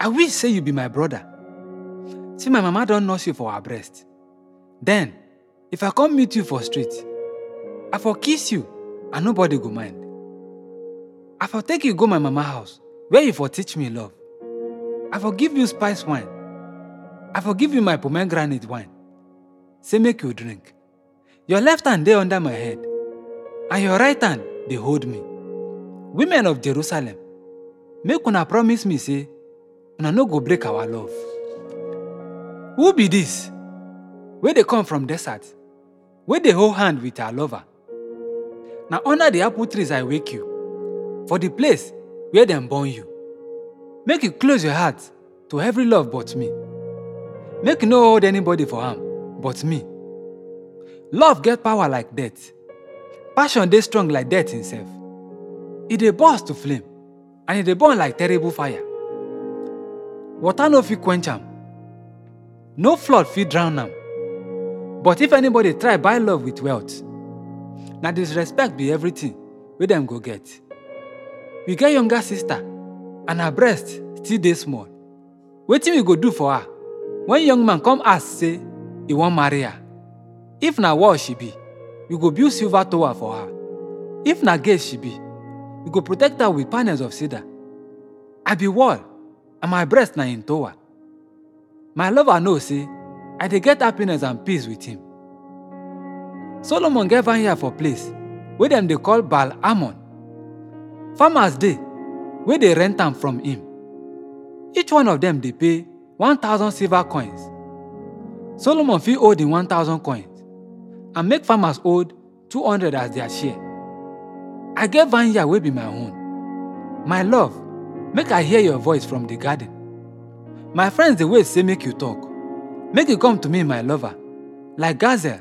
I will say you be my brother. See, my mama don't nurse you for her breast. Then, if I come meet you for street, I for kiss you and nobody go mind. I for take you go my mama house where you for teach me love. I for give you spice wine. I for give you my pomegranate wine. Say make you drink. Your left hand dey under my head, and your right hand dey hold me. Women of Jerusalem, make una promise me say una no go break our love. Who be this? Where they come from desert, Where they hold hand with our lover. Now under the apple trees I wake you, for the place where dem born you. Make you close your heart to every love but me. Make you no hold anybody for harm but me. Love get power like death. Passion dey strong like death itself. E dey burst to flame and e dey burn like terrible fire. Water no fit quench am. No flood fit drown am. But if anybody try buy love with wealth, na disrespect be everything wey dem go get. We get younger sister and her breast still dey small. Wetin we go do for her when young man come ask say e wan marry her? If na wall she be, we go build silver tower for her. If na gate she be, we go protect her with panels of cedar. I be wall and my breast na im tower. My lover know say I dey get happiness and peace with him. Solomon get vineyard for place wey dem dey call Baal Ammon. Farmers dey wey dey rent am from him. Each one of them dey pay 1000 silver coins. Solomon fit hold im 1000 coins and make farmers hold 200 as their share. I get vineyard wey be my own. My love, make I hear your voice from the garden. My friends dey wait say make you talk. Make you come to me, my lover, like gazelle,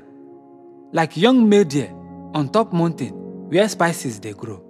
like young male deer on top mountain where spices dey grow.